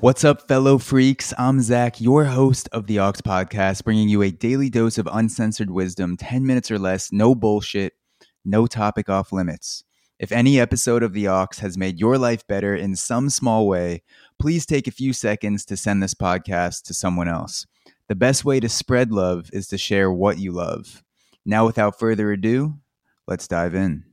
What's up, fellow freaks? I'm Zach, your host of the Aux Podcast, bringing you a daily dose of uncensored wisdom, 10 minutes or less, no bullshit, no topic off limits. If any episode of the Aux has made your life better in some small way, please take a few seconds to send this podcast to someone else. The best way to spread love is to share what you love. Now, without further ado, let's dive in.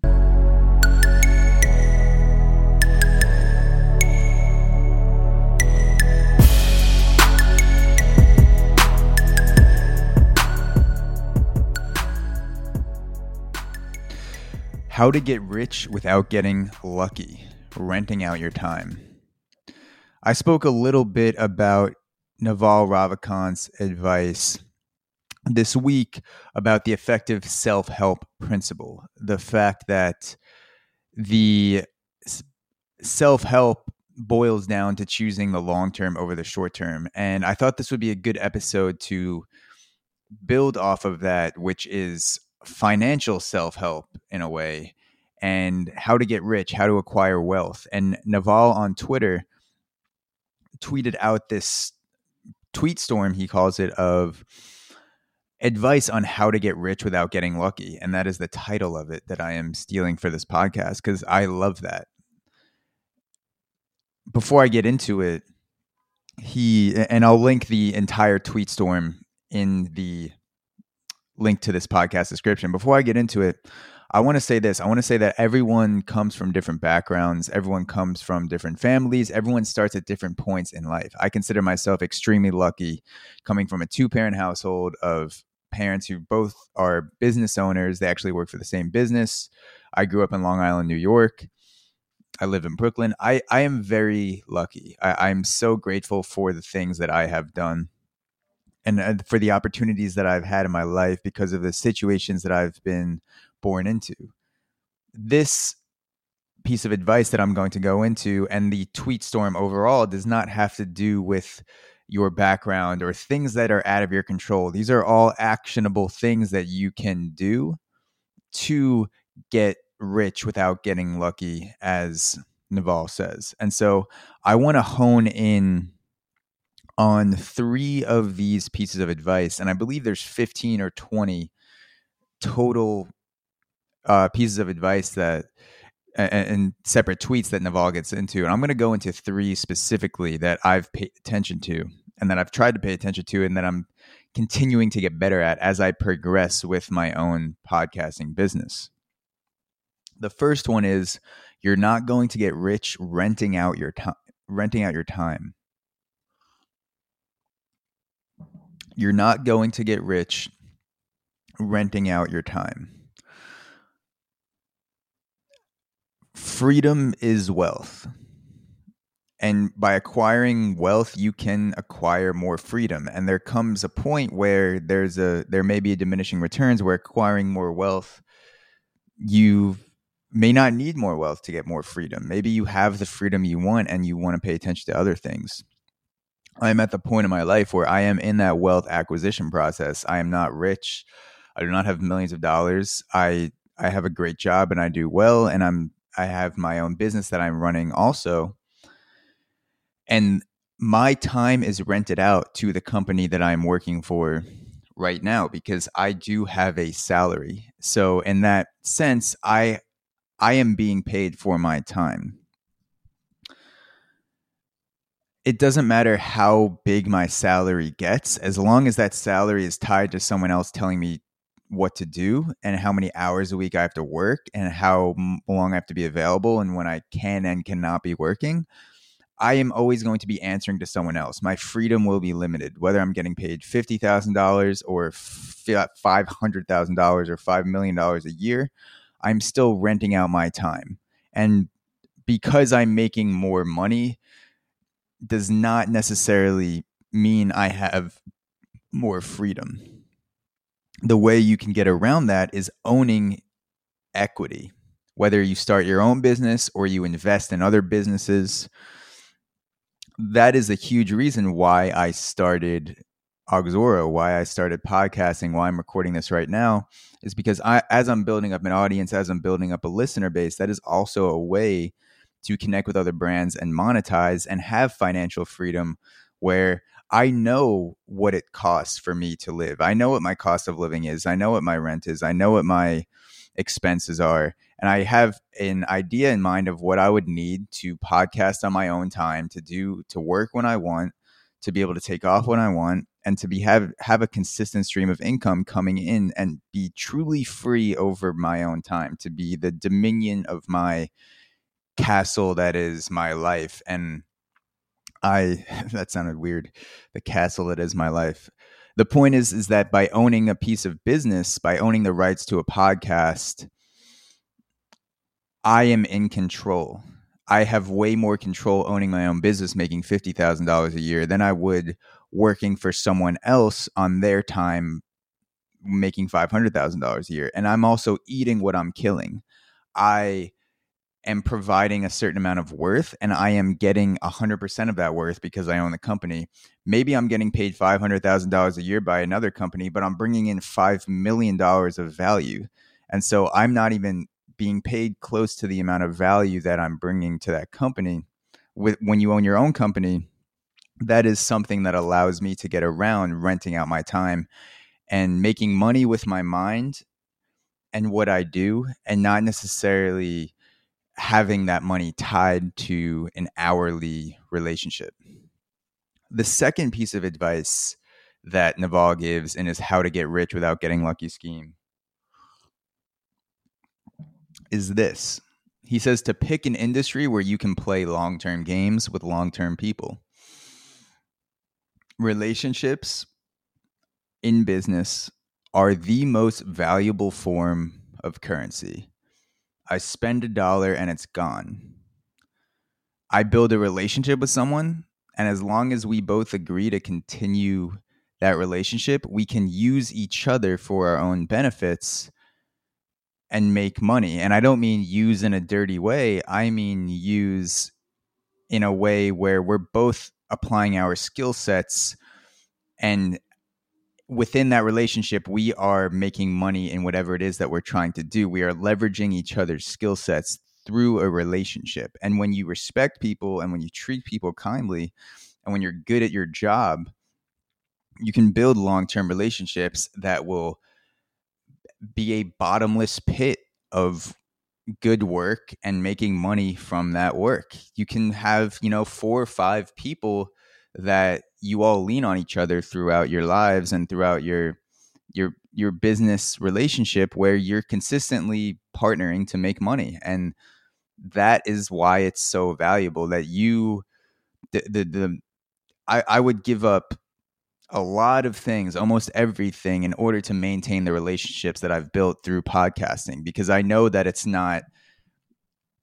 How to get rich without getting lucky, renting out your time. I spoke a little bit about Naval Ravikant's advice this week about the effective self help principle. The fact that the self help boils down to choosing the long term over the short term. And I thought this would be a good episode to build off of that, which is financial self help in a way and how to get rich, how to acquire wealth. And Naval on Twitter tweeted out this tweet storm, he calls it, of advice on how to get rich without getting lucky. And that is the title of it that I am stealing for this podcast because I love that. Before I get into it, he, and I'll link the entire tweet storm in the link to this podcast description. Before I get into it, I want to say this. I want to say that everyone comes from different backgrounds. Everyone comes from different families. Everyone starts at different points in life. I consider myself extremely lucky coming from a two parent household of parents who both are business owners. They actually work for the same business. I grew up in Long Island, New York. I live in Brooklyn. I, I am very lucky. I, I'm so grateful for the things that I have done and uh, for the opportunities that I've had in my life because of the situations that I've been born into. This piece of advice that I'm going to go into and the tweet storm overall does not have to do with your background or things that are out of your control. These are all actionable things that you can do to get rich without getting lucky, as Naval says. And so I want to hone in on three of these pieces of advice, and I believe there's 15 or 20 total uh, pieces of advice that and, and separate tweets that Naval gets into, and I'm going to go into three specifically that I've paid attention to, and that I've tried to pay attention to, and that I'm continuing to get better at as I progress with my own podcasting business. The first one is you're not going to get rich renting out your time renting out your time. You're not going to get rich renting out your time. Freedom is wealth. And by acquiring wealth, you can acquire more freedom. And there comes a point where there's a there may be a diminishing returns where acquiring more wealth, you may not need more wealth to get more freedom. Maybe you have the freedom you want and you want to pay attention to other things. I'm at the point in my life where I am in that wealth acquisition process. I am not rich. I do not have millions of dollars. I I have a great job and I do well and I'm I have my own business that I'm running also. And my time is rented out to the company that I'm working for right now because I do have a salary. So in that sense, I I am being paid for my time it doesn't matter how big my salary gets as long as that salary is tied to someone else telling me what to do and how many hours a week I have to work and how long I have to be available and when I can and cannot be working. I am always going to be answering to someone else. My freedom will be limited, whether I'm getting paid $50,000 or $500,000 or $5 million a year. I'm still renting out my time. And because I'm making more money, does not necessarily mean I have more freedom. The way you can get around that is owning equity. Whether you start your own business or you invest in other businesses, that is a huge reason why I started Auxoro, why I started podcasting, why I'm recording this right now, is because I, as I'm building up an audience, as I'm building up a listener base, that is also a way to connect with other brands and monetize and have financial freedom where I know what it costs for me to live. I know what my cost of living is. I know what my rent is. I know what my expenses are. And I have an idea in mind of what I would need to podcast on my own time, to do, to work when I want, to be able to take off when I want, and to be have have a consistent stream of income coming in and be truly free over my own time, to be the dominion of my castle that is my life. And I that sounded weird. The castle that is my life. The point is is that by owning a piece of business, by owning the rights to a podcast, I am in control. I have way more control owning my own business making $50,000 a year than I would working for someone else on their time making $500,000 a year. And I'm also eating what I'm killing. I am providing a certain amount of worth and I am getting 100% of that worth because I own the company. Maybe I'm getting paid $500,000 a year by another company, but I'm bringing in $5 million of value. And so I'm not even being paid close to the amount of value that I'm bringing to that company. With when you own your own company, that is something that allows me to get around renting out my time and making money with my mind and what I do and not necessarily having that money tied to an hourly relationship. The second piece of advice that Naval gives in his How to Get Rich Without Getting Lucky scheme is this. He says to pick an industry where you can play long term games with long term people. Relationships in business are the most valuable form of currency. I spend a dollar and it's gone. I build a relationship with someone, and as long as we both agree to continue that relationship, we can use each other for our own benefits and make money. And I don't mean use in a dirty way, I mean use in a way where we're both applying our skill sets and within that relationship, we are making money in whatever it is that we're trying to do. We are leveraging each other's skill sets through a relationship. And when you respect people and when you treat people kindly and when you're good at your job, you can build long term relationships that will be a bottomless pit of good work and making money from that work. You can have, you know, four or five people that you all lean on each other throughout your lives and throughout your your your business relationship where you're consistently partnering to make money. And that is why it's so valuable that you the the, the I, I would give up a lot of things, almost everything, in order to maintain the relationships that I've built through podcasting because I know that it's not,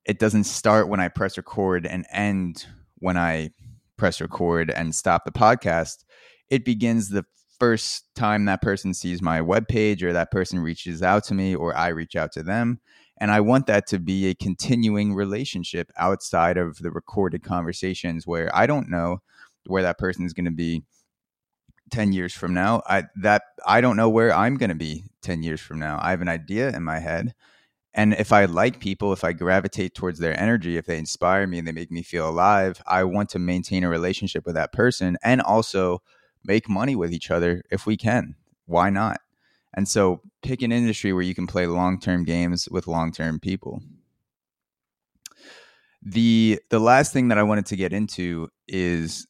it doesn't start when I press record and end when I press record and stop the podcast, it begins the first time that person sees my webpage or that person reaches out to me or I reach out to them. And I want that to be a continuing relationship outside of the recorded conversations where I don't know where that person is going to be 10 years from now. I that I don't know where I'm going to be 10 years from now. I have an idea in my head, and if I like people, if I gravitate towards their energy, if they inspire me and they make me feel alive, I want to maintain a relationship with that person and also make money with each other if we can. Why not? And so pick an industry where you can play long-term games with long-term people. The the last thing that I wanted to get into is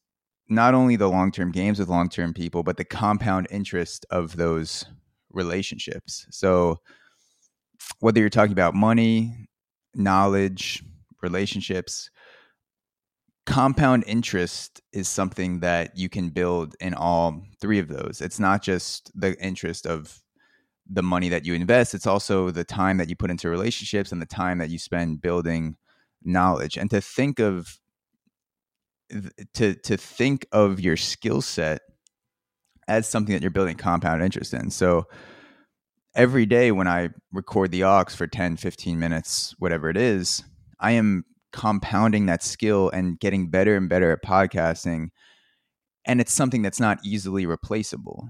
not only the long-term games with long-term people, but the compound interest of those relationships. So whether you're talking about money, knowledge, relationships, compound interest is something that you can build in all three of those. It's not just the interest of the money that you invest, it's also the time that you put into relationships and the time that you spend building knowledge. And to think of to to think of your skill set as something that you're building compound interest in. So every day when I record the aux for 10, 15 minutes, whatever it is, I am compounding that skill and getting better and better at podcasting. And it's something that's not easily replaceable.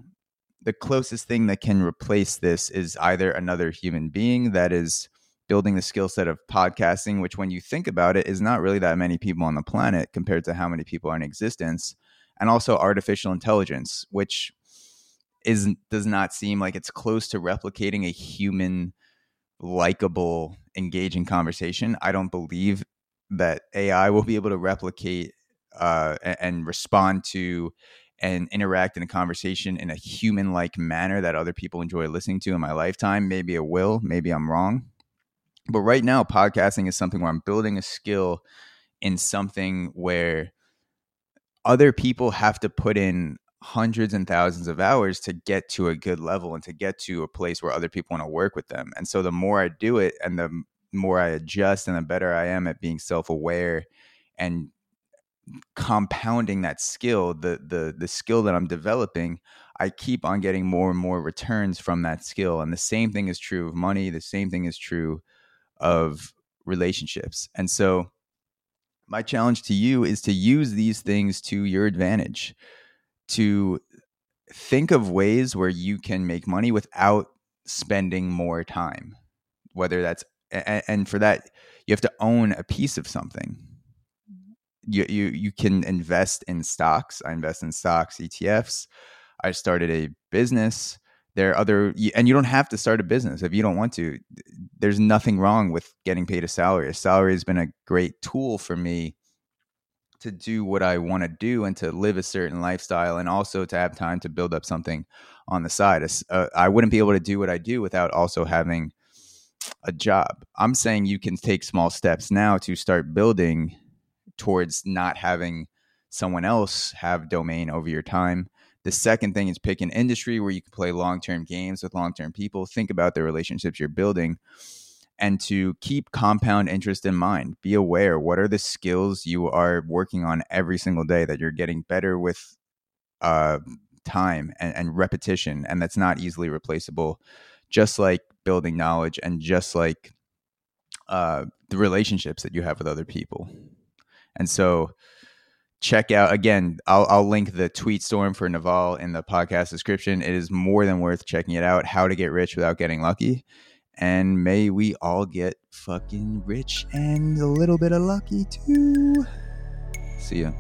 The closest thing that can replace this is either another human being that is building the skill set of podcasting, which, when you think about it, is not really that many people on the planet compared to how many people are in existence, and also artificial intelligence, which is does not seem like it's close to replicating a human likable engaging conversation. I don't believe that ai will be able to replicate uh, and respond to and interact in a conversation in a human like manner that other people enjoy listening to in my lifetime. Maybe it will maybe i'm wrong. But right now podcasting is something where i'm building a skill in something where other people have to put in hundreds and thousands of hours to get to a good level and to get to a place where other people want to work with them. And so the more I do it and the more I adjust and the better I am at being self-aware and compounding that skill, the the the skill that I'm developing, I keep on getting more and more returns from that skill. And the same thing is true of money, the same thing is true of relationships. And so my challenge to you is to use these things to your advantage to think of ways where you can make money without spending more time whether that's and for that you have to own a piece of something. You you you can invest in stocks. I invest in stocks etfs i started a business. There are other and you don't have to start a business if you don't want to. There's nothing wrong with getting paid a salary. A salary has been a great tool for me to do what I want to do and to live a certain lifestyle and also to have time to build up something on the side. Uh, I wouldn't be able to do what I do without also having a job. I'm saying you can take small steps now to start building towards not having someone else have domain over your time. The second thing is pick an industry where you can play long term games with long term people. Think about the relationships you're building and to keep compound interest in mind. Be aware what are the skills you are working on every single day that you're getting better with uh, time and, and repetition, and that's not easily replaceable. Just like building knowledge and just like uh, the relationships that you have with other people. And so, check out again. I'll, I'll link the tweet storm for Naval in the podcast description. It is more than worth checking it out. How to get rich without getting lucky and may we all get fucking rich and a little bit of lucky too. See ya.